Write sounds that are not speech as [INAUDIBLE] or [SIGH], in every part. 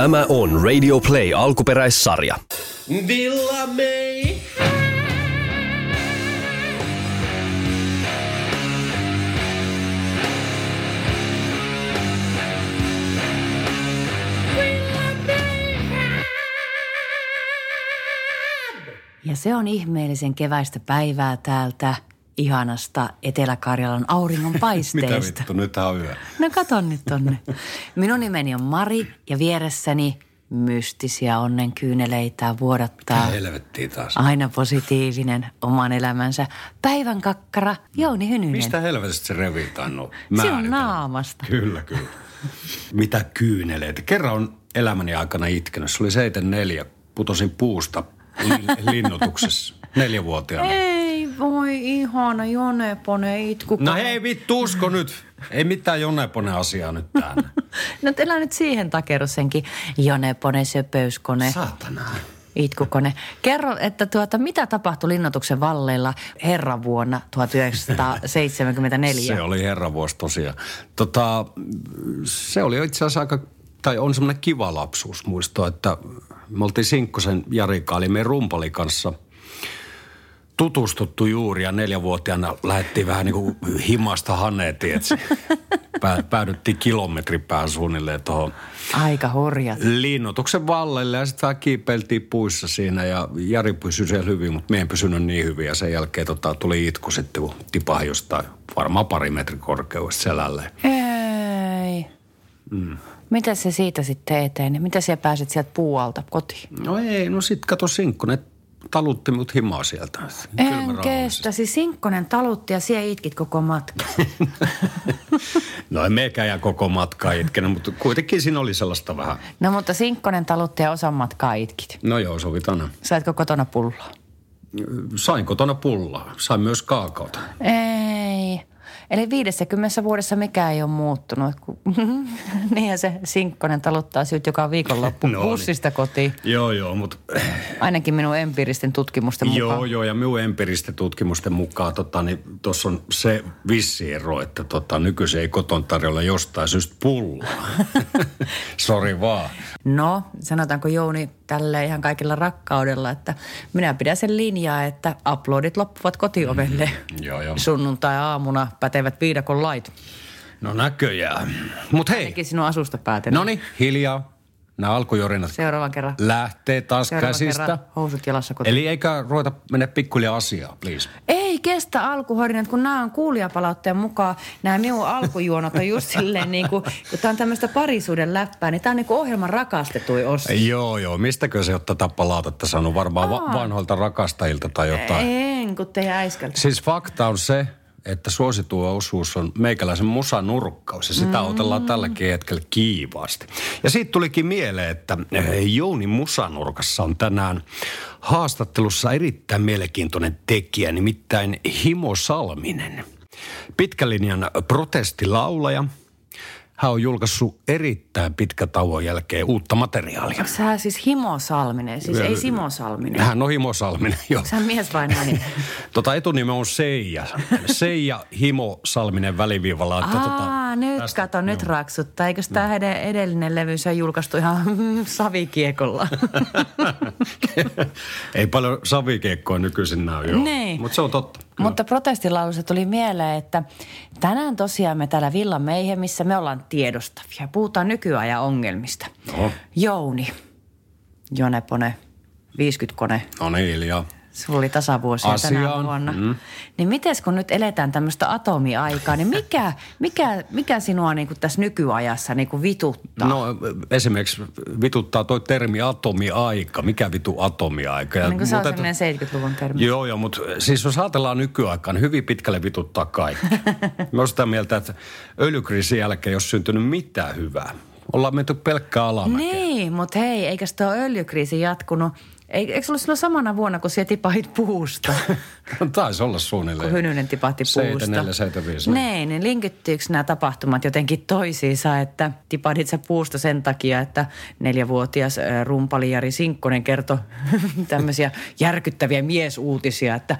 Tämä on Radio Play alkuperäissarja. Villa May. Ja se on ihmeellisen keväistä päivää täältä ihanasta Etelä-Karjalan auringon [LAUGHS] Mitä vittu, nyt on yö. No katon nyt tonne. Minun nimeni on Mari ja vieressäni mystisiä onnen kyyneleitä vuodattaa. Helvettiä taas. Aina positiivinen oman elämänsä. Päivän kakkara Jouni Hynynen. Mistä helvetistä se revitaan no? Se on naamasta. Kyllä, kyllä. Mitä kyyneleitä. Kerran on elämäni aikana itkenyt. Se oli 74. Putosin puusta lin- linnoituksessa. Neljävuotiaana. Ei voi ihana Jonepone itku. No hei vittu, usko nyt. Ei mitään Jonepone asiaa nyt tänne. [LAUGHS] No älä nyt siihen takeru senkin Jonepone, söpöyskone. Saatana. Itkukone. Kerro, että tuota, mitä tapahtui linnoituksen valleilla herran vuonna 1974? [LAUGHS] Se oli herravuosi tosiaan. Tota, se oli itse asiassa aika, tai on semmoinen kiva lapsuus muisto, että me oltiin Sinkkosen Jarika, eli meidän rumpali kanssa tutustuttu juuri ja neljävuotiaana lähdettiin vähän niin kuin himasta. [LAUGHS] Pää, päädyttiin kilometripään suunnilleen tuohon Aika hurjat. linnoituksen valleille ja sitten vähän kiipeiltiin puissa siinä ja Jari pysyi siellä hyvin, mutta me en pysynyt niin hyvin ja sen jälkeen tota, tuli itku sitten, kun tipahi jostain varmaan pari metrin korkeudesta selälleen. Ei. Mm. Mitä se siitä sitten eteen? Mitä sä pääset sieltä puualta kotiin? No ei, no sit kato sinkku, ne talutti mut himaa sieltä. En kestä. Siis Sinkkonen talutti ja siellä itkit koko matka. [LAUGHS] No ei mekään ja koko matkaa itkenyt, mutta kuitenkin siinä oli sellaista vähän. No mutta Sinkkonen talutti ja osan matkaa itkit. No joo, sovitaan. Saitko kotona pulloa? Sain kotona pullaa, sain myös kaakaota. Ei. Eli 50 vuodessa mikään ei ole muuttunut. [LAUGHS] Niinhän se Sinkkonen taluttaa syyt joka viikonloppu [LAUGHS] No niin. bussista kotiin. Joo, joo, mutta Ainakin minun empiiristen tutkimusten mukaan. Joo, joo, ja minun empiristen tutkimusten mukaan tota, niin tuossa on se vissi ero, että tota, nykyisin ei koton tarjolla jostain syystä pullaa. [LAUGHS] Sori vaan. No, sanotaanko Jouni tälle ihan kaikilla rakkaudella, että minä pidän sen linjaa, että uploadit loppuvat kotiovelle. Mm, Joo, joo. Sunnuntai-aamuna pätevät viidakon lait. No näköjään. Mut hei, Ainakin sinun asusta päätellä. no niin, hiljaa. Nämä alkujorinat Seuraavan kerran. lähtee taas Seuraavan käsistä. kerran housut jalassa kotiin. Eli eikä ruveta mennä pikkuhiljaa asiaa, please. Ei kestä alkuhorinat, kun nämä on kuulijapalautteen mukaan, nämä minun alkujuonot on just silleen niin kuin, kun tämä on tämmöistä parisuuden läppää, niin tämä on niin kuin ohjelman rakastetuin osa. Joo, joo. Mistäkö se on tätä palautetta saanut? Varmaan va- vanhoilta rakastajilta tai jotain. En, kun teidän äiskältä. Siis fakta on se, että suosituo osuus on meikäläisen musanurkkaus ja sitä mm. otellaan tälläkin hetkellä kiivaasti. Ja siitä tulikin mieleen, että eh, Jouni Musanurkassa on tänään haastattelussa erittäin mielenkiintoinen tekijä, nimittäin Himo Salminen. Pitkälinjan protestilaulaja. Hän on julkaissut erittäin pitkä tauon jälkeen uutta materiaalia. Onko sä siis Himo Salminen, siis ei Simo Salminen? Hän on Himo Salminen, joo. Onko mies vai nainen? [LAUGHS] Tota etunimi on Seija. Seija Himo Salminen väliviivalla. Että Aa, tota, nyt tästä- kato, nyt raksuttaa. Eikö tämä heidän edellinen levynsä julkaistu ihan [LAUGHS] savikiekolla? [LAUGHS] Ei paljon savikiekkoa nykyisin näy, joo. Niin. Mutta se on totta. Mutta protestilaulussa tuli mieleen, että tänään tosiaan me täällä Villa Meihemissä me ollaan tiedostavia. Puhutaan nykyajan ongelmista. No, Jouni, Jonepone, 50-kone, no niin. Sulla oli tasavuosia tänä Asiaan, vuonna. mm. Niin mites kun nyt eletään tämmöistä atomiaikaa, niin mikä, mikä, mikä sinua niin kuin tässä nykyajassa niin kuin vituttaa? No esimerkiksi vituttaa toi termi atomiaika. Mikä vitu atomiaika? Ja niin kuin se on semmoinen 70-luvun termi. Joo, joo, mutta siis jos ajatellaan nykyaikaan, niin hyvin pitkälle vituttaa kaikki. [LAUGHS] Mä sitä mieltä, että öljykriisin jälkeen ei ole syntynyt mitään hyvää. Ollaan menty pelkkää alamäkeä. Niin, mutta hei, eikä tuo öljykriisi jatkunut eikö se ollut silloin samana vuonna, kun sinä tipahit puusta? [LAUGHS] Taisi olla suunnilleen. kun Hynynen tipahti puusta. 74, 75. Niin, niin linkittyykö nämä tapahtumat jotenkin toisiinsa, että tipahdit sä puusta sen takia, että neljävuotias rumpali Jari Sinkkonen kertoi [LAUGHS] tämmöisiä järkyttäviä miesuutisia, että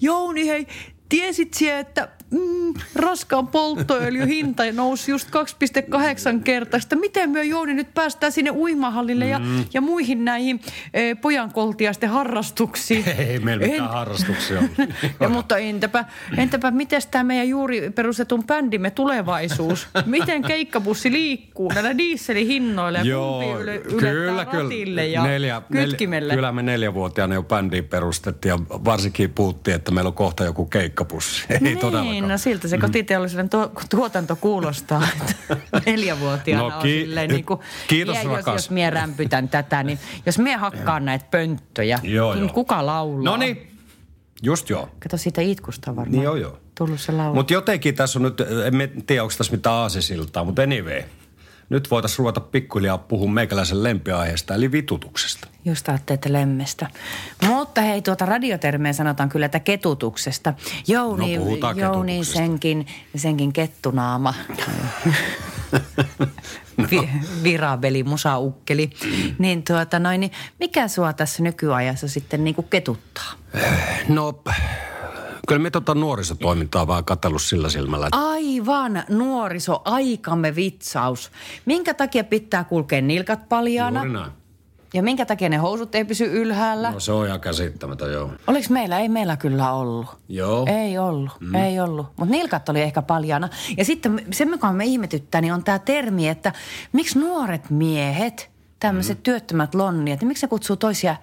Jouni hei, tiesit siellä, että mm, raskaan polttoöljyn hinta nousi just 2,8 kertaista. Miten me Jouni nyt päästään sinne uimahallille ja, Mm. ja muihin näihin e, pojankoltiaisten harrastuksiin? [LAUGHS] Ei meillä mitään En- harrastuksia [LAUGHS] ja, mutta entäpä, entäpä miten tämä meidän juuri perustetun bändimme tulevaisuus? Miten keikkabussi liikkuu näillä dieselihinnoilla ja kumpi yle, ylettää ratille ja neljä, kytkimelle? Neljä, kyllä me neljävuotiaana jo bändiin perustettiin ja varsinkin puhuttiin, että meillä on kohta joku keikkapussi. [LAUGHS] Ei niin, no siltä se kotiteollisuuden tuo, tuotanto kuulostaa. että [LAUGHS] Neljävuotiaana No on ki- silleen niin kuin, kiitos, mie, jos, rakas. jos mie rämpytän tätä, niin jos mie hakkaan näitä pönttöjä, Joo, niin joo. kuka laulaa? No niin, just joo. Kato siitä itkusta on varmaan. Niin joo, joo. Tullut se laulu. Mutta jotenkin tässä on nyt, en tiedä onko tässä mitään aasisiltaa, mutta anyway. Nyt voitaisiin ruveta pikkuhiljaa puhua meikäläisen lempiaiheesta, eli vitutuksesta. Just ajattelet lemmestä. Mutta hei, tuota radiotermejä sanotaan kyllä, että ketutuksesta. Jouni, No, Jouni senkin, senkin kettunaama. [LAUGHS] Vi, virabeli, musaukkeli. Niin tuota noin, niin mikä sua tässä nykyajassa sitten niinku ketuttaa? No, kyllä me tota nuorisotoimintaa vaan katsellut sillä silmällä, että Aivan nuoriso, aikamme vitsaus. Minkä takia pitää kulkea nilkat paljaana? juuri näin. Ja minkä takia ne housut ei pysy ylhäällä? No se on ihan käsittämätön, joo. Oliko meillä? Ei meillä kyllä ollut. Joo. Ei ollut, mm. ei ollut. Mutta nilkat oli ehkä paljana. Ja sitten se, mikä me ihmetyttää, niin on tämä termi, että miksi nuoret miehet, tämmöiset mm. työttömät lonniat, niin miksi se kutsuu toisia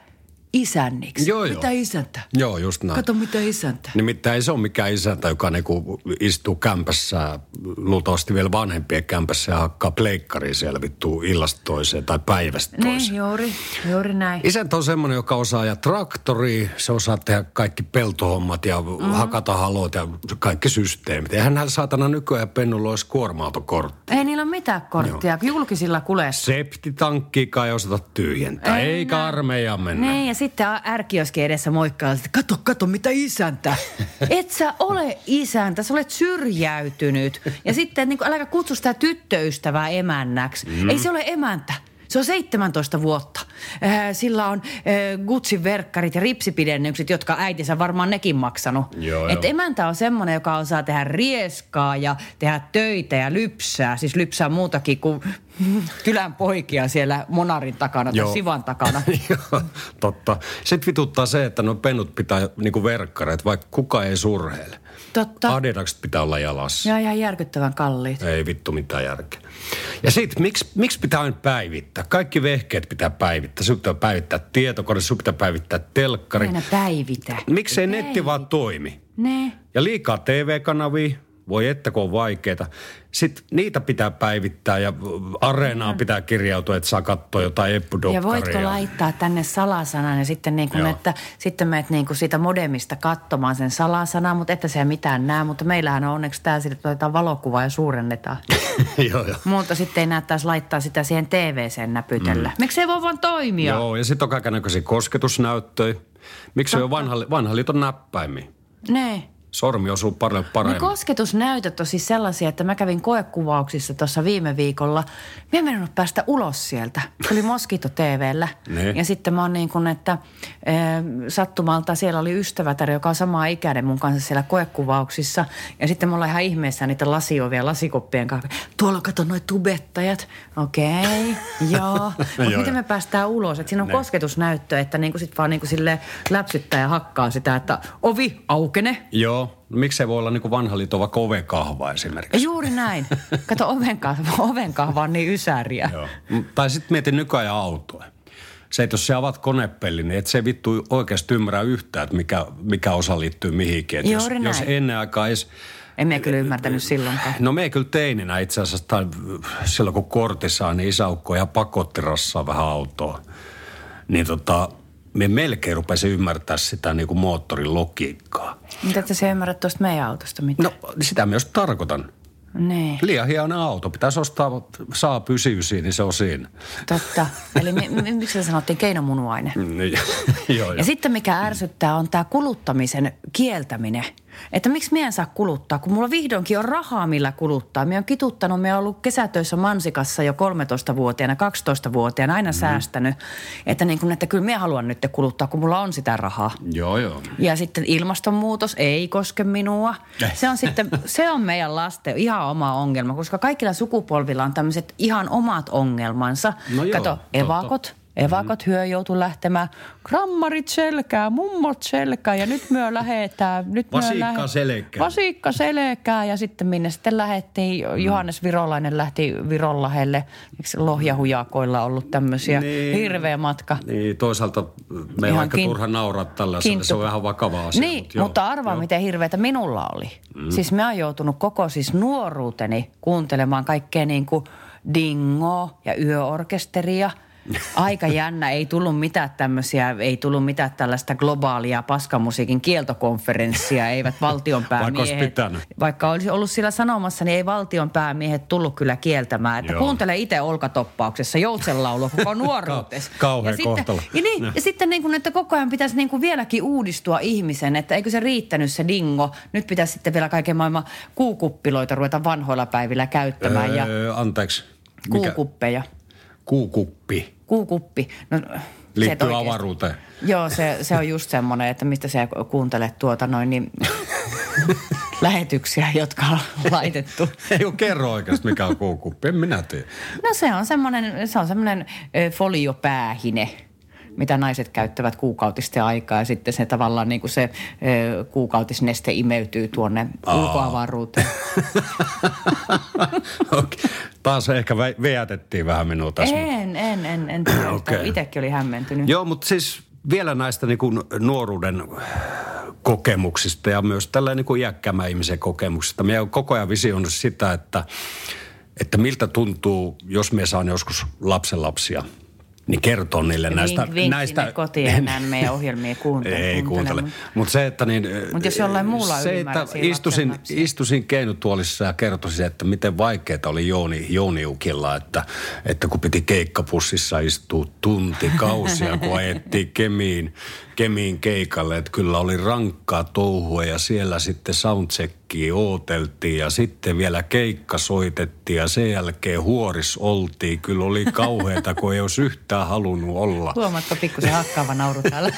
isänniksi? Joo, joo. Mitä isäntä? Joo, just näin. Kato, mitä isäntä. Nimittäin ei se ole mikään isäntä, joka niinku istuu kämpässä, luultavasti vielä vanhempien kämpässä ja hakkaa pleikkariin siellä vittu illasta toiseen tai päivästä Niin, toiseen. juuri, juuri näin. Isäntä on semmoinen, joka osaa ajaa traktoria, se osaa tehdä kaikki peltohommat ja mm-hmm. hakata halot ja kaikki systeemit. Eihän näillä saatana nykyään pennulla olisi kuorma-autokortti. Ei niillä ole mitään korttia, julkisilla kulessa. Septitankkiin ei osata tyhjentää, ei, eikä armeijaan mennä. Niin, ja sitten ärkioski edessä moikkaa, että kato, kato, mitä isäntä. [LAUGHS] Et sä ole isäntä, sä olet syrjäytynyt. Ja sitten niin kuin, äläkä kutsu sitä tyttöystävää emännäksi. Mm. Ei se ole emäntä. Se on 17 vuotta. Äh, Sillä on äh, Gucci verkkarit ja ripsipidennykset, jotka äitinsä varmaan nekin maksanut. Joo, Et joo. emäntä on semmoinen, joka osaa tehdä rieskaa ja tehdä töitä ja lypsää. Siis lypsää muutakin kuin [LAUGHS] kylän poikia siellä monarin takana tai sivan takana. [LAUGHS] Joo, totta. Sitten vituttaa se, että no pennut pitää niinku verkkareet, vaikka kuka ei surheile. Totta. Adidakset pitää olla jalassa. Ja ihan järkyttävän kalliit. Ei vittu mitään järkeä. Ja sitten, miksi, miksi pitää aina päivittää? Kaikki vehkeet pitää päivittää. Sinun pitää päivittää tietokone, sinun pitää päivittää telkkari. Aina päivitä. Miksei netti vaan toimi? Ne. Ja liikaa TV-kanavia, voi että kun on vaikeeta. Sitten niitä pitää päivittää ja areenaan pitää kirjautua, että saa katsoa jotain eppudokkaria. Ja voitko laittaa tänne salasanan ja sitten, niin kuin, että, sitten menet niin kuin siitä modemista katsomaan sen salasanan, mutta että se mitään näe. Mutta meillähän on onneksi tämä sille, että otetaan valokuva ja suurennetaan. [LAUGHS] joo, joo. Mutta sitten ei näyttäisi laittaa sitä siihen TV-sen näpytellä. Mm. Miksi ei voi vaan toimia? Joo, ja sitten on kaikenlaisia kosketusnäyttöjä. Miksi on vanha, vanha liiton näppäimiä? Ne. Sormi osuu paljon Ne paremmin. kosketusnäytöt on siis sellaisia, että mä kävin koekuvauksissa tuossa viime viikolla. Mä en mennyt päästä ulos sieltä. Se oli Moskito TVllä. Ne. Ja sitten mä oon niin kuin, että e, sattumalta siellä oli ystävätär, joka on samaa ikäinen mun kanssa siellä koekuvauksissa. Ja sitten me ollaan ihan ihmeessä niitä lasiovia lasikoppien kanssa. Tuolla kato noit tubettajat. Okei, okay, [LAUGHS] joo. Mutta Joo, miten me päästään ulos? Että siinä on Ne. kosketusnäyttö, että niin kuin sit vaan niin kuin sille läpsyttää ja hakkaa sitä, että ovi aukene. Joo, no miksei voi olla niin kuin vanha liiton vaikka ovekahva esimerkiksi. Juuri näin. Kato, ovenkahva, ovenkahva on niin ysäriä. Joo. Tai sitten mietin nykyajan autoa. Se, että jos sä avaat konepellin, niin et se vittu oikeasti ymmärrä yhtään, että mikä, mikä osa liittyy mihinkin. Et jos, Juuri jos näin. ennen aikaa edes En mä kyllä ymmärtänyt silloinkaan. No me kyllä teininä itse asiassa, tai silloin kun kortti saa, niin isäukko ja pakotti rassaa vähän autoa. Niin tota, me melkein rupesin ymmärtää sitä niin kuin moottorin logiikkaa. Mitä että sä ymmärrät tuosta meidän autosta mitään? No sitä myös tarkoitan. Niin, Liian hieno auto. Pitäisi ostaa, saa pysyvysiä, niin se on siinä. totta. Eli mi- mi- miksi se sanottiin keinomunuaine? Niin, joo, [LAUGHS] joo. Ja sitten mikä ärsyttää on tämä kuluttamisen kieltäminen. Että miksi minä en saa kuluttaa, kun mulla vihdoinkin on rahaa, millä kuluttaa. Minä on kituttanut, minä olen ollut kesätöissä Mansikassa jo 13-vuotiaana, 12-vuotiaana, aina mm. säästänyt. Että, niin kun, että kyllä minä haluan nyt kuluttaa, kun mulla on sitä rahaa. joo, joo. Ja sitten ilmastonmuutos ei koske minua. Se on sitten, [LAUGHS] se on meidän lasten ihan oma ongelma, koska kaikilla sukupolvilla on tämmöiset ihan omat ongelmansa. No joo, Kato, totta. evakot, Evakot hyö joutui lähtemään, grammarit selkää, mummot selkää ja nyt myö lähetään. Nyt Vasikka lähe- selkää. Vasikka selkää ja sitten minne sitten lähettiin. Johannes Virolainen lähti Vironlahelle. Eikö lohjahujakoilla ollut tämmöisiä? Niin. Hirveä matka. Niin, toisaalta me on aika kin- turha nauraa tällaiselle. Se on vähän vakava asia. Niin, mutta, joo, mutta arvaa joo. miten hirveätä minulla oli. Mm. Siis mä oon joutunut koko siis nuoruuteni kuuntelemaan kaikkea niin kuin dingo ja yöorkesteria. Aika jännä, ei tullut mitään tämmöisiä, ei tullut mitään tällaista globaalia paskamusiikin kieltokonferenssia, eivät valtionpäämiehet. Vaikka olisi pitänyt. Vaikka olisi ollut sillä sanomassa, niin ei valtionpäämiehet tullut kyllä kieltämään. Että Joo. kuuntele itse olkatoppauksessa joutsenlaulua koko nuoruutesi. [LAUGHS] Ka- kauhea ja sitten, kohtalo. ja, niin, ja sitten niin kuin, että koko ajan pitäisi niin kuin vieläkin uudistua ihmisen, että eikö se riittänyt se dingo. Nyt pitäisi sitten vielä kaiken maailman kuukuppiloita ruveta vanhoilla päivillä käyttämään ja Öö, anteeksi. Mikä? Kuukuppi. Kuukuppi. No, se, Liittyy oikeasti- avaruuteen. Joo, se, se on just semmoinen, että mistä sä kuuntelet tuota noin niin [LAUGHS] lähetyksiä, jotka on laitettu. Ei kun kerro oikeasti, mikä on kuukuppi. En minä tiedä. No se on semmoinen, se on semmoinen foliopäähine, mitä naiset käyttävät kuukautisten aikaa ja sitten se tavallaan niin kuin se ö, kuukautisneste imeytyy tuonne ulkoavaruuteen. [LAUGHS] Okei. Taas ehkä veätettiin vähän minua tässä. En, en, en, en. Okay. Itsekin oli hämmentynyt. Joo, mutta siis vielä näistä niin kuin nuoruuden kokemuksista ja myös tällä niin kuin iäkkäämmän ihmisen kokemuksista. Minä olen koko ajan visioinut sitä, että, että miltä tuntuu, jos me saan joskus lapsenlapsia, niin kertoo niille näistä... Vink, vink näistä sinne kotiin enää [LAUGHS] meidän ohjelmia kuuntele. Ei kuuntele. mutta- Mutta se, että niin... Mut jos jollain muulla Se, että istusin, istusin keinutuolissa ja kertoisin, että miten vaikeaa oli Jouni, Jouniukilla, että, että kun piti keikkapussissa istua tuntikausia, kun ajettiin Kemiin, Kemiin keikalle, että kyllä oli rankkaa touhua ja siellä sitten soundcheckia ooteltiin ja sitten vielä keikka soitettiin ja sen jälkeen huoris oltiin. Kyllä oli kauheata, kun ei olisi yhtään halunnut olla. Huomaatko pikkusen hakkaava nauru täällä?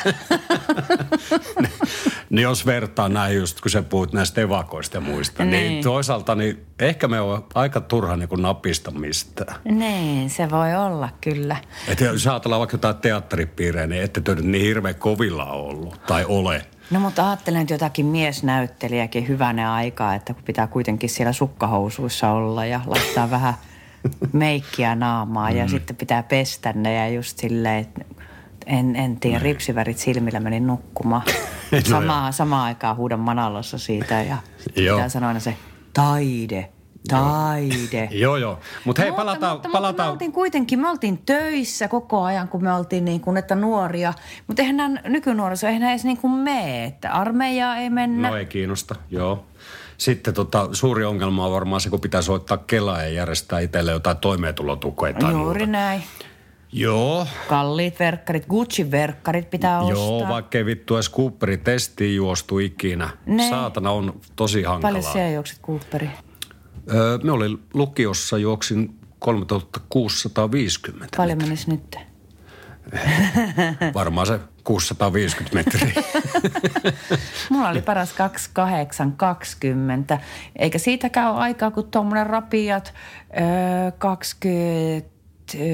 Niin jos vertaa näin just, kun sä puhut näistä evakoista ja muista, niin, Niin. toisaalta niin ehkä me on aika turha niin napista mistään. niin, se voi olla kyllä. Että jos ajatellaan vaikka jotain teatteripiirejä, niin ette te nyt niin hirveän kovilla ollut tai ole. No mutta ajattelen, että jotakin miesnäyttelijäkin hyvänä aikaa, että kun pitää kuitenkin siellä sukkahousuissa olla ja laittaa vähän meikkiä naamaa Mm. ja sitten pitää pestä ne ja just silleen, että en, en tiedä, ripsivärit silmillä menin nukkumaan. [LAUGHS] No Samaa, samaan aikaan huudan manalossa siitä ja pitää sanoa aina se taide, taide. [LAUGHS] Joo, joo. Mutta hei, Mutta- palataan... Mutta, mutta palataan... me oltiin kuitenkin, me oltiin töissä koko ajan, kun me oltiin niin kuin, että nuoria. Mutta eihän nämä nykynuoriso, eihän edes niin kuin mene, että armeijaa ei mennä. No ei kiinnosta, joo. Sitten tota, suuri ongelma on varmaan se, kun pitää soittaa Kelaa ja järjestää itselle jotain toimeentulotukea tai Juuri muuta. näin. Joo, Kalliit verkkarit, Gucci-verkkarit pitää Joo, ostaa. vaikka ei vittu edes Cooperin testiin juostu ikinä. Ne. Saatana on tosi hankalaa. Paljon siellä juokset Cooperi? Öö, me olin lukiossa, juoksin 3650. Paljon menisi nyt? Varmaan se 650 metriä. [LAUGHS] Mulla oli paras 2820. Eikä siitäkään ole aikaa, kun tuommoinen rapiat öö,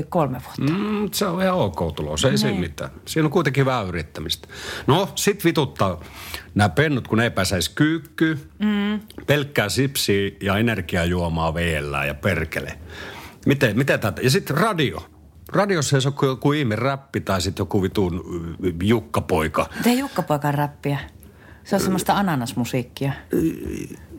23 vuotta. mm, se on ihan ok tulos, ei siinä mitään. Siinä on kuitenkin vähän yrittämistä. No, sit vituttaa nämä pennut, kun ei pääsäisi kyykkyyn. Mm. Pelkkää sipsiä ja energiajuomaa veellä ja perkele. Miten, miten tätä? Ja sitten radio. Radiossa ei se ole kuin joku ihme räppi tai sitten joku vitun y, jukkapoika. Tee Jukka-poikan räppiä. Se on semmoista ananasmusiikkia.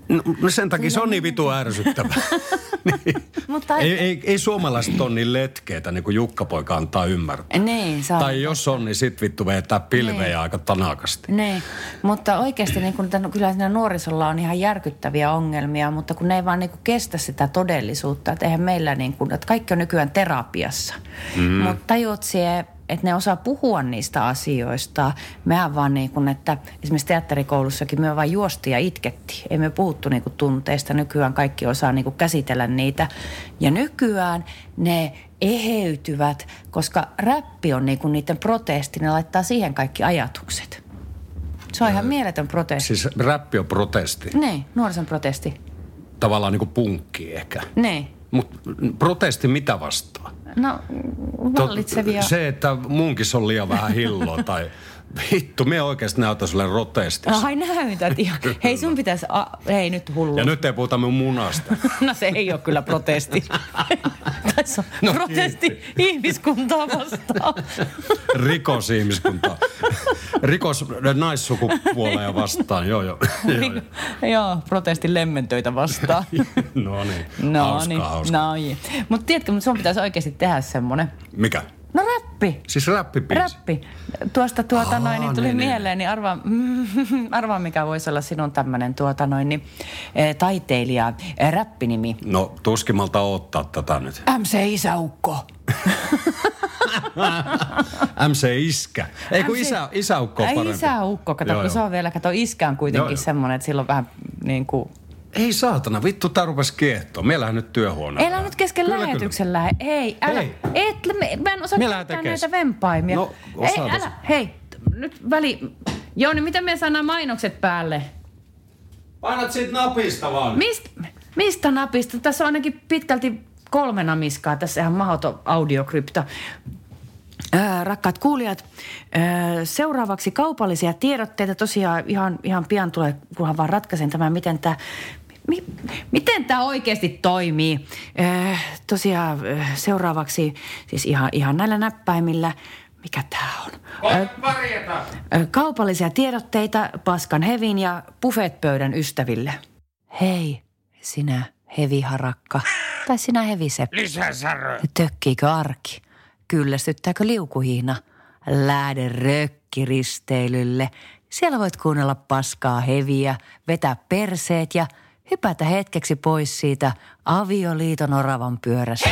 No, no sen takia se on niin vitu ärsyttävää. [LAUGHS] niin. Mutta- ei, ei, ei suomalaiset ole niin letkeitä, niin kuin Jukka-poika antaa ymmärtää. Niin, on. Tai jos on, niin sit vittu vetää pilvejä Niin. aika tanakasti. Niin, mutta oikeasti niin kun, tämän- kyllä siinä nuorisolla on ihan järkyttäviä ongelmia, mutta kun ne ei vaan niin kuin kestä sitä todellisuutta, että eihän meillä niin kuin, että kaikki on nykyään terapiassa. Mm. Mutta tajuut sie, että ne osaa puhua niistä asioista. Mehän vaan niin kuin, että esimerkiksi teatterikoulussakin me vaan juosti ja itkettiin. Ei me puhuttu niin kuin tunteista. Nykyään kaikki osaa niin kuin käsitellä niitä. Ja nykyään ne eheytyvät, koska räppi on niin kuin niiden protesti. Ne laittaa siihen kaikki ajatukset. Se on ihan mieletön protesti. Siis räppi on protesti. Niin, nuorison protesti. Tavallaan niin kuin punkki ehkä. Niin. Mutta protesti mitä vastaan? No, vallitsevia. Se, että munkis on liian vähän hilloa tai vittu, me oikeasti näytän sulle rotestissa. Ai näytät ihan. [LAUGHS] Hei sun pitäisi, a, hei nyt hullu. Ja nyt ei puhuta mun munasta. [LAUGHS] No se ei ole kyllä protesti. [LAUGHS] Se on No, protesti ihmiskuntaa vastaan. Rikos ihmiskuntaa. Rikos naissukupuoleja vastaan, joo joo. joo, joo. Joo, protesti lemmentöitä vastaan. No niin, No hauska, niin, hauska. no niin. Mutta tiedätkö, mutta sun pitäisi oikeasti tehdä semmonen. Mikä? No räppi. Siis räppibiisi? Räppi. Tuosta tuota Aa, noin, niin tuli niin, mieleen, niin arvaa, [LAUGHS] arvaa mikä voisi olla sinun tämmöinen tuota noin, niin, eh, taiteilija, eh, räppinimi. No tuskimalta ottaa tätä nyt. MC Isäukko. [LAUGHS] MC Iskä. Ei kun MC isä, isäukko on parempi. isäukko, kato, Joo, kun joo. se on vielä, kato, iskä on kuitenkin Joo, semmoinen, että silloin vähän niin kuin... Ei saatana, vittu tää rupes kiehtoa. Meillähän nyt työhuoneella. Elä nyt kesken Kyllä, lähetyksen lähe. Ei, älä. Hei. Et, me, mä en osaa Me käyttää näitä vempaimia. No, Ei, älä. Hei, nyt väli... Jouni, miten me saadaan mainokset päälle? Painat siitä napista vaan. Mist, mistä napista? Tässä on ainakin pitkälti kolme namiskaa. Tässä ihan mahoton audiokrypto. Ää, rakkaat kuulijat, ää, seuraavaksi kaupallisia tiedotteita. Tosiaan ihan, ihan pian tulee, kunhan vaan ratkaisen tämän, miten tämä mi, miten tämä oikeasti toimii. Ää, tosiaan ää, seuraavaksi, siis ihan, ihan näillä näppäimillä, mikä tämä on? Ää, Ö, Kaupallisia tiedotteita Paskan Hevin ja buffetpöydän ystäville. Hei, sinä heviharakka. Tai sinä heviseppä. Tökkiikö arki? Kyllästyttääkö liukuhiina? Lähde rökkiristeilylle. Siellä voit kuunnella paskaa heviä, vetää perseet ja hypätä hetkeksi pois siitä avioliiton oravan pyörästä.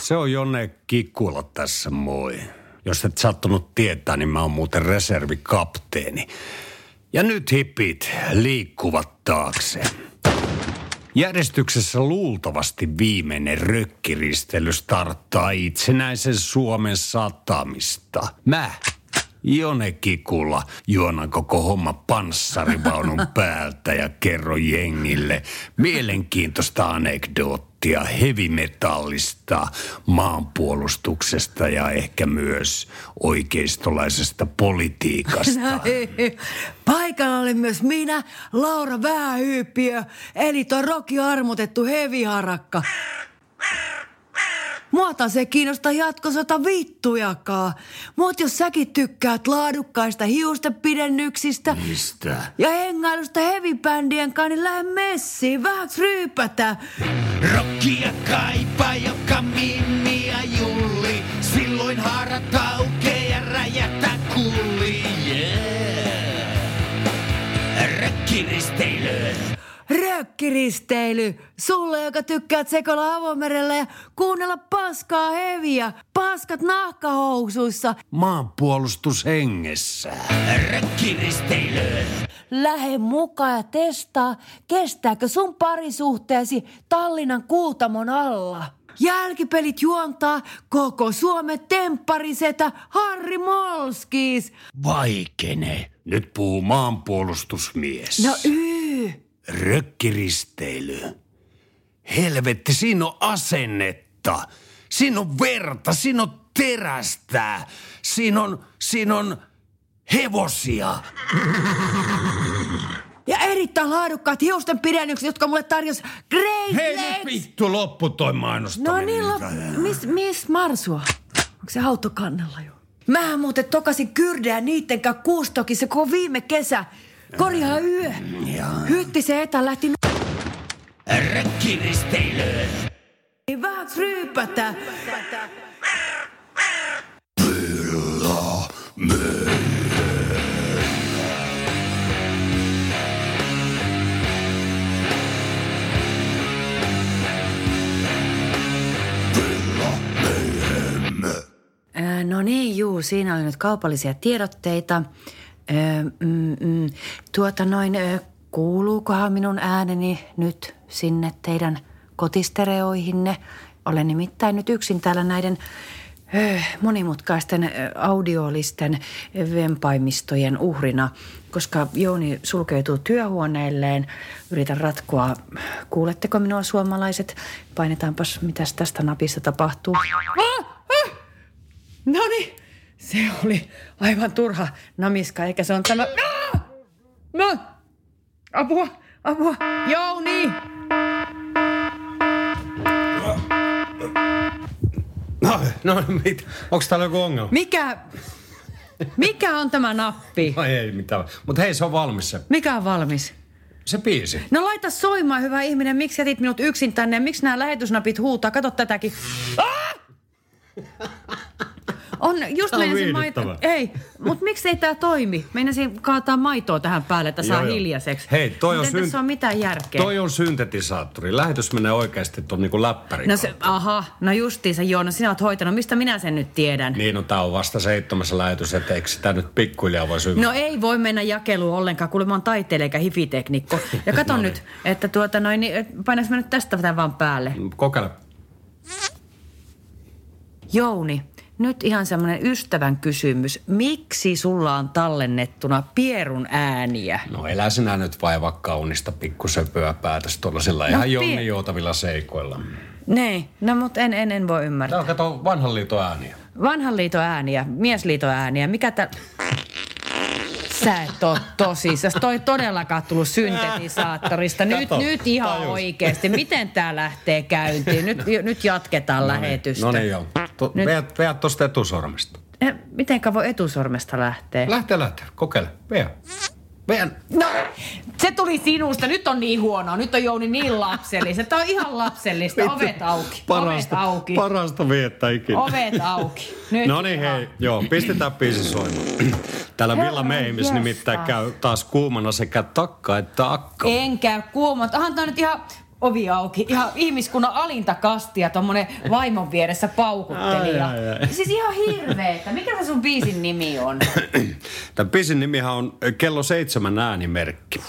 Se on Jonne Kikkula tässä moi. Jos et sattunut tietää, niin mä oon muuten reservikapteeni. Ja nyt hippit liikkuvat taakse. Järjestyksessä luultavasti viimeinen rökkiristely starttaa itsenäisen Suomen satamista. Mä, Jone Kikula, juonan koko homma panssarivaunun [LAUGHS] päältä ja kerro jengille mielenkiintoista anekdoottia hevimetallista, maanpuolustuksesta ja ehkä myös oikeistolaisesta politiikasta. [LAUGHS] Paikalla oli myös minä, Laura Vähähyypiö, eli tuo Roki armotettu heviharakka. Muota se kiinnostaa jatkosota vittujakaan. Mut jos säkin tykkäät laadukkaista hiustenpidennyksistä Mistä? ja hengailusta hevibändien kanssa, niin lähde messiin, vähän ryypätä. Rockia kaipaa joka ja Julli. Silloin haarat aukee ja räjähtää kulli. Yeah. Rökkiristeilyä. Rökkiristeily, sulle joka tykkäät sekoilla avomerellä ja kuunnella paskaa heviä, paskat nahkahousuissa. Maanpuolustushengessä. Rökkiristeilyä. Lähe mukaan ja testaa, kestääkö sun parisuhteesi Tallinnan kuutamon alla. Jälkipelit juontaa koko Suomen tempparisetä Harri Molskis. Vaikene. Nyt puhuu maanpuolustusmies. No yy. Rökkiristeily. Helvetti, siinä on asennetta. Siinä on verta, siinä on terästä. Siinä on, siinä on hevosia. Ja erittäin laadukkaat hiusten pidennykset, jotka mulle tarjosi Great Hei nyt vittu loppu toi No mainostaminen. niin, lop... miss, miss Marsua? Onko se autokannella jo? Mä muuten tokasin kyrdää niitten kanssa kuustokissa koko viime kesä. Korjaa yö. Hytti se etä lähti n- Räkkiristeilöön. vähän ryypätä. Ää, No niin, juu, siinä oli nyt kaupallisia tiedotteita. Mm, mm, tuota noin, kuuluukohan minun ääneni nyt sinne teidän kotistereoihinne? Olen nimittäin nyt yksin täällä näiden monimutkaisten audiolisten vempaimistojen uhrina, koska Jouni sulkeutuu työhuoneelleen. Yritän ratkoa. Kuuletteko minua suomalaiset? Painetaanpas, mitäs tästä napista tapahtuu. No niin, se oli aivan turha namiska, eikä se on tämä... Ah! No, apua, apua, Jouni! No, no mit, onko täällä joku ongelma? Mikä, mikä on tämä nappi? No ei mitään. Mutta hei, se on valmis se, Mikä on valmis? se biisi. No laita soimaan, hyvä ihminen. Miksi jätit minut yksin tänne? Miksi nämä lähetysnapit huutaa? Kato tätäkin. Ah! On just Tää on meinasin maito. Ei, mutta miksi ei tämä toimi? Meinasin kaataa maitoa tähän päälle, että saa Joo, hiljaiseksi. Hei, toi on Miten syn- tässä on mitään järkeä? Toi on syntetisaattori. Lähetys menee oikeasti tuon niinku läppärin No se, kautta. aha, no justiinsa joo, no sinä oot hoitanut. Mistä minä sen nyt tiedän? Niin, no tää on vasta seitsemäs lähetys, että eikö sitä nyt pikkuhiljaa voisi ymmärtää? No ei voi mennä jakeluun ollenkaan, kuule mä oon taiteilija eikä hifiteknikko. Ja [LAUGHS] kato No nyt, että tuota noin, niin painaks mä nyt tästä tämän vaan päälle. Kokeile. Jouni, nyt ihan semmoinen ystävän kysymys. Miksi sulla on tallennettuna pierun ääniä? No elä sinä nyt vaivaa kaunista pikkusöpöä päätös tuollaisilla ihan pie- jonni joutavilla seikoilla. Niin, no mut en, en, en voi ymmärtää. Tää on kato vanhan liiton ääniä. Vanhan liiton ääniä, miesliiton ääniä, mikä tä... Sä et oo tosissas. Toi todellakaan tullut syntetisaattorista. Nyt, Kato, nyt ihan tajus. oikeesti. Miten tää lähtee käyntiin? Nyt, nyt jatketaan lähetystä. No niin joo. To, Nyt- veät, veät tosta etusormesta. Eh, Mitenkä voi etusormesta lähteä? Lähtee, lähtee. Kokeile. Veä. Veä. No, se tuli sinusta. Nyt on niin huonoa. Nyt on Jouni niin lapsellista. Tämä on ihan lapsellista. Ovet auki. Parasta, Ovet auki. parasta viettää ikinä. Ovet auki. Nyt No niin hei, joo, pistetään biisi soimaan. Täällä Villa Meimis nimittäin käy taas kuumana sekä takka että akka. En käy kuuma. Onhan tää nyt ihan ovi auki. Ihan ihmiskunnan alinta kastia, tommonen vaimon vieressä paukuttelija. Ai, ai, ai. Siis ihan hirveetä. Mikä se sun biisin nimi on? [CLEARS THROAT] Tämän biisin nimihän on Kello seitsemän äänimerkki.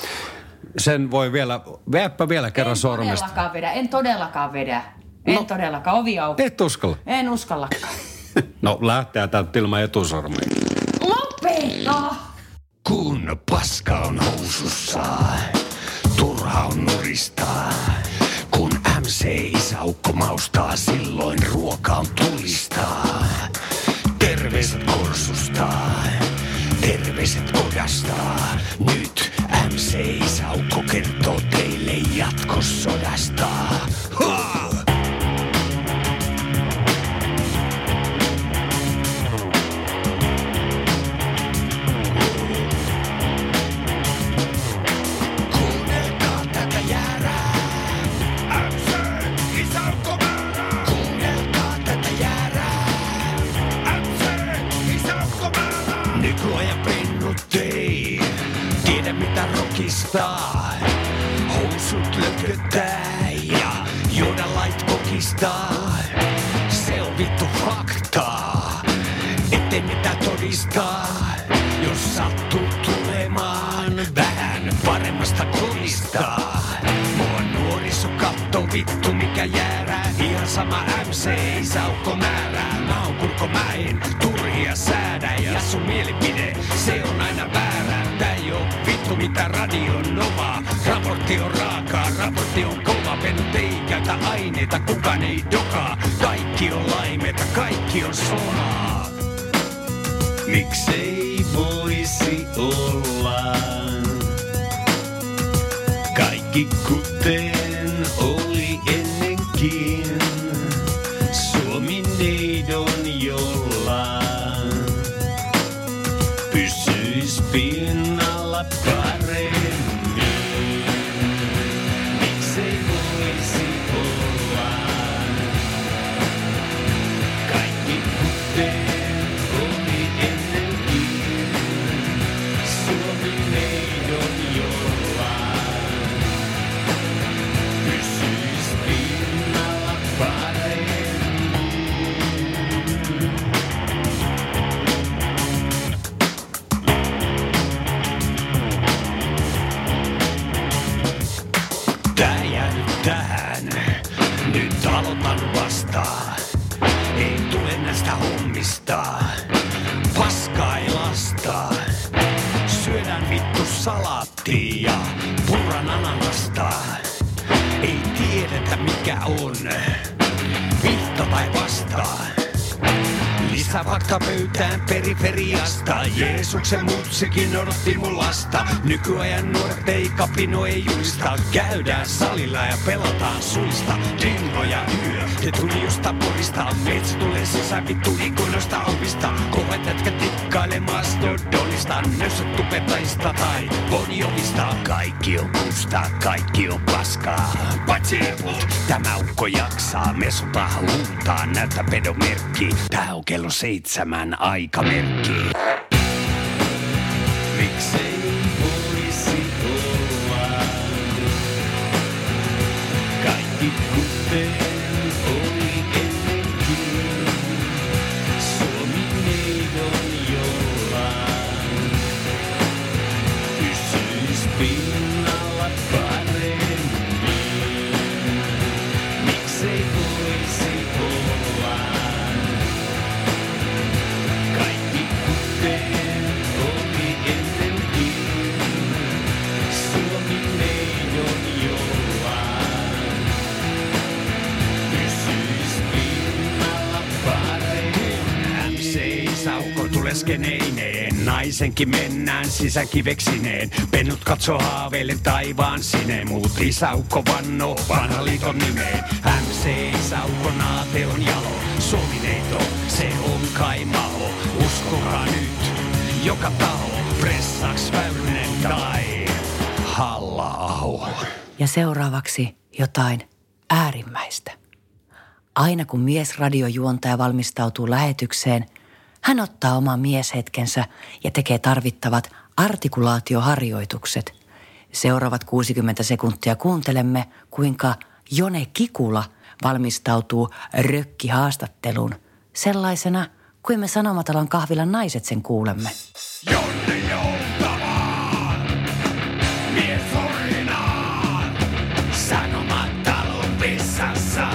Sen voi vielä, veäppä vielä kerran en sormesta. todellakaan vedä. En todellakaan vedä. En No. todellakaan. Ovi auki. Et uskalla. En uskallakaan. [LAUGHS] No lähtee täältä ilman etusormia. Lopeta! Kun paska on housussa, turha on nuristaa. Kun MC isäukko maustaa, silloin ruoka on tulistaa. Terveiset korsusta, terveiset kodasta. Nyt MC isäukko kertoo teille jatkosodasta. Ha! Määrää. Nykyajan pennut tiedä mitä rockistaa. Housut lököttää ja juoda lait kokistaa. Se on vittu faktaa, ettei mitään todistaa. Jos sattuu tulemaan vähän paremmasta kodista. Mua nuoriso katto vittu mikä jäärää. Ihan sama MC ei saukko määrää. Mä oon kurkomäen turhia säädä. Ja sun mielipide, se on aina väärä. Tää ei oo vittu mitä radion nova. Raportti on raakaa, raportti on kova. Pennut ei käytä aineita, kukaan ei dokaa. Kaikki on laimeta, kaikki on somaa. Miksei voisi olla kaikki kuten up. Mutsikin odotti mun lasta. Nykyajan nuoret ei kapinoi juista. Käydään salilla ja pelataan suista. Dingo ja yö, ne tuli just porista. Metsi tulee sisään vittu ikkunoista ovista. Kovat jätkät tikkailee mastodonista. Nössöt tupetaista tai boniovista. Kaikki on musta, kaikki on paskaa. Paitsi eput, tämä ukko jaksaa. Mesota huutaa, näytä pedomerkki. Tää on kello seitsemän aikamerkki. Miksei voisi olla kaikki kuten MC-saukko tuleskeneineen, naisenkin mennään sisäkiveksineen. Pennut katso haaveille taivaan sineen, muut isäukko vanno vanha liiton nimeen. MC-saukko naate on jalo, Suomineito, se on kai maho. Uskokaa nyt, joka taho, pressaks Väyrynen tai Halla-aho. Ja seuraavaksi jotain äärimmäistä. Aina kun miesradiojuontaja valmistautuu lähetykseen, hän ottaa oman mieshetkensä ja tekee tarvittavat artikulaatioharjoitukset. Seuraavat 60 sekuntia kuuntelemme, kuinka Jone Kikula valmistautuu rökkihaastatteluun sellaisena kuin me Sanomatalon kahvilan naiset sen kuulemme. Jonne mies. Sanomatalon vessassa,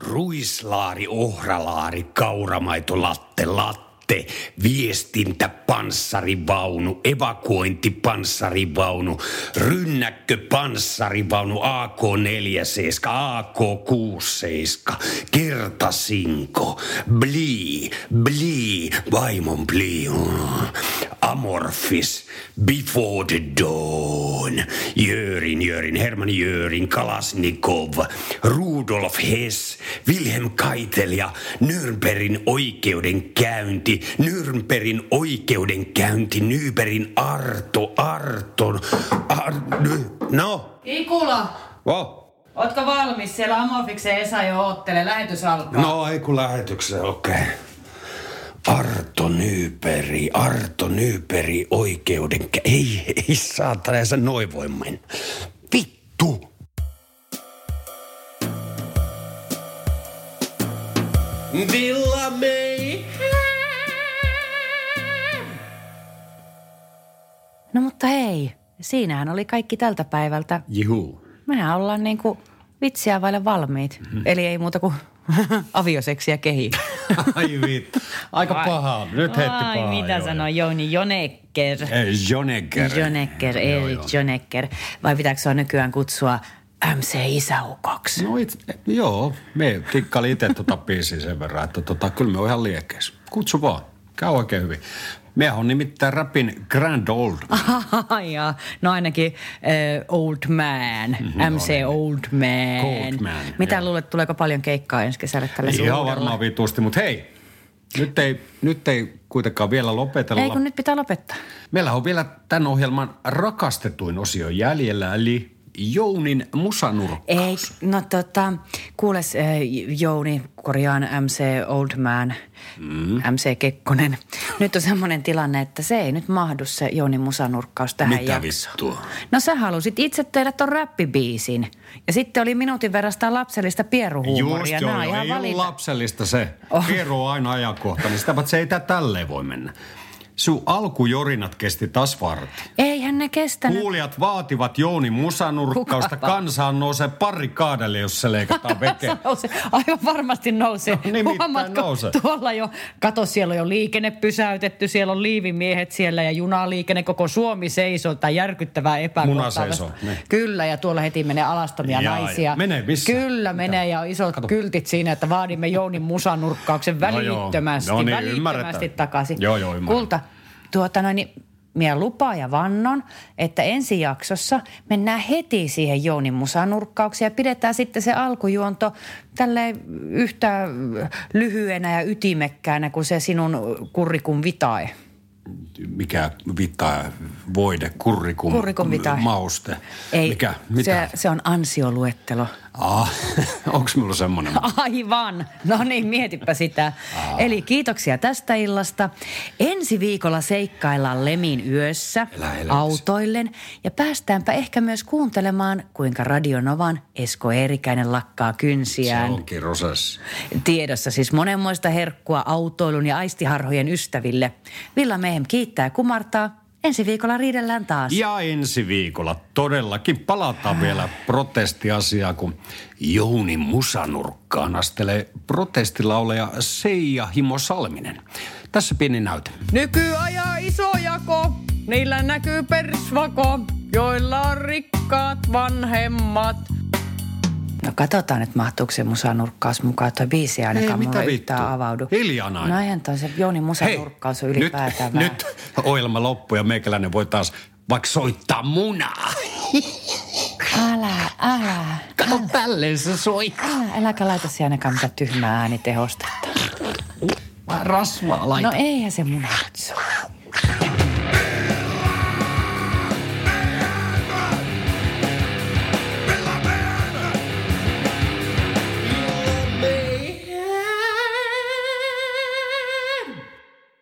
Ruislaari, ohralaari, kauramaito, latte, latte. Viestintä, panssarivaunu, evakuointi, panssarivaunu, rynnäkkö, panssarivaunu, AK-47, AK-67, kertasinko, bli, bli, vaimon bli, amorfis, before the dawn, Jörin, Jörin, Hermann Jörin, Kalasnikov, Rudolf Hess, Wilhelm Keitel ja Nürnbergin oikeudenkäynti, Nürnbergin oikeudenkäynti, Nyberin Arto, Arto, Ar, no, Ikula, oh. ootko valmis? Siellä Amorfiksen Esa jo oottelee. Lähetys alkaa. No ei kun lähetykseen, okei. Okay. Arto Nyyperi, Arto Nyyperi oikeuden... Ei, ei saatana, ei se noin voi mennä. Vittu! Villa May. No mutta hei, siinähän oli kaikki tältä päivältä. Juhu. Mehän ollaan niinku vitsiä vaille valmiit. Mm-hmm. Eli ei muuta kuin [LAUGHS] avioseksiä kehi. Ai vittu. Aika paha. Nyt heitti Ai, pahaa. mitä joo, sanoi Jouni Jonekker? Ei, Jonecker. Jonekker, Joo, Erik joo. Jonekker. Vai pitääkö sua nykyään kutsua MC-isäukoksi? No it, joo, me kikkaili itse tuota biisiä sen verran, että tota, kyllä me on ihan liekeissä. Kutsu vaan, käy oikein hyvin. Miehän on nimittäin rapin Grand Old. [LAUGHS] Ai jaa. No ainakin äh, Old Man, MC Old Man. Old Man, Mitä joo. luulet, tuleeko paljon keikkaa ensi kesällä tällä Ihan varmaan vitusti, mutta hei, Nyt ei, nyt ei kuitenkaan vielä lopetella. Ei kun nyt pitää lopettaa. Meillä on vielä tämän ohjelman rakastetuin osio jäljellä, eli Jounin musanurkkaus. Ei, no tota, kuules äh, Jouni, korjaan MC Old Man, mm. MC Kekkonen. Nyt on semmoinen tilanne, että se ei nyt mahdu se Jouni musanurkkaus tähän Mitä jaksoon. vittua? No sä halusit itse tehdä ton räppibiisin. Ja sitten oli minuutin verran sitä lapsellista pieruhuumoria. Just joo, joo. ihan ei ole valita- lapsellista se. Oh. Kierro on aina ajankohtainen. Sitä paitsi ei tää tälleen voi mennä. Sun alkujorinat kesti taas vartin. Eihän ne kestänyt. Kuulijat vaativat Jouni musanurkkausta. Kansaan nousee pari kaadelle, jos se leikataan [LAUGHS] nousee, aivan varmasti nousee. No, Huomaatko, nousee. Tuolla jo, kato siellä on jo liikenne pysäytetty, siellä on liivimiehet siellä ja junaliikenne, koko Suomi seisoo, tai järkyttävää epäkohtaa. Niin. Kyllä, ja tuolla heti menee alastomia Jaa, naisia. ja menee missä? Kyllä menee, ja isot Kato. kyltit siinä, että vaadimme Jounin musanurkkauksen No joo. välittömästi, No niin, välittömästi ymmärretään. takaisin. Joo, joo, ymmärrän. Kulta, tuota noin, niin minä lupaan ja vannon, että ensi jaksossa mennään heti siihen Jounin musanurkkaukseen ja pidetään sitten se alkujuonto tälle yhtä lyhyenä ja ytimekkäänä kuin se sinun kurrikun vitae. Mikä vittaa voide, kurrikum, Kurrikum vitae. mauste. Ei, Mikä? Mitä? Se, se on ansioluettelo. Ah, [LAUGHS] onks mulla semmonen? Aivan. No niin, mietipä sitä. Eli kiitoksia tästä illasta. Ensi viikolla seikkaillaan Lemin yössä autoillen ja päästäänpä ehkä myös kuuntelemaan, kuinka Radionovan Esko Eerikäinen lakkaa Se kynsiään. onkin rosessi. Tiedossa siis monenmoista herkkua autoilun ja aistiharhojen ystäville. Villa Mehem kiittää kumartaa. Ensi viikolla riidellään taas. Ja ensi viikolla todellakin palataan vielä protestiasiaan, kun Jouni Musanurkkaan astelee protestilauleja Seija Himo Salminen. Tässä pieni näyte. Nykyajaa iso jako, niillä näkyy persvako, joilla on rikkaat vanhemmat. No katsotaan, että mahtuuko se musanurkkaus mukaan. Tuo biisi ei ainakaan mitä mulle yhtään avaudu. Hiljaa nainen. No eihän toi se Jouni musanurkkaus on nyt, ylipäätään vähän. nyt ohjelma loppuu ja meikäläinen voi taas vaikka soittaa munaa. Älä, älä. Kato tälleen se soi. Älä, äläkä laita siihen ainakaan mitään tyhmää äänitehostetta. Vähän rasvaa laita. No eihän se muna nyt soi.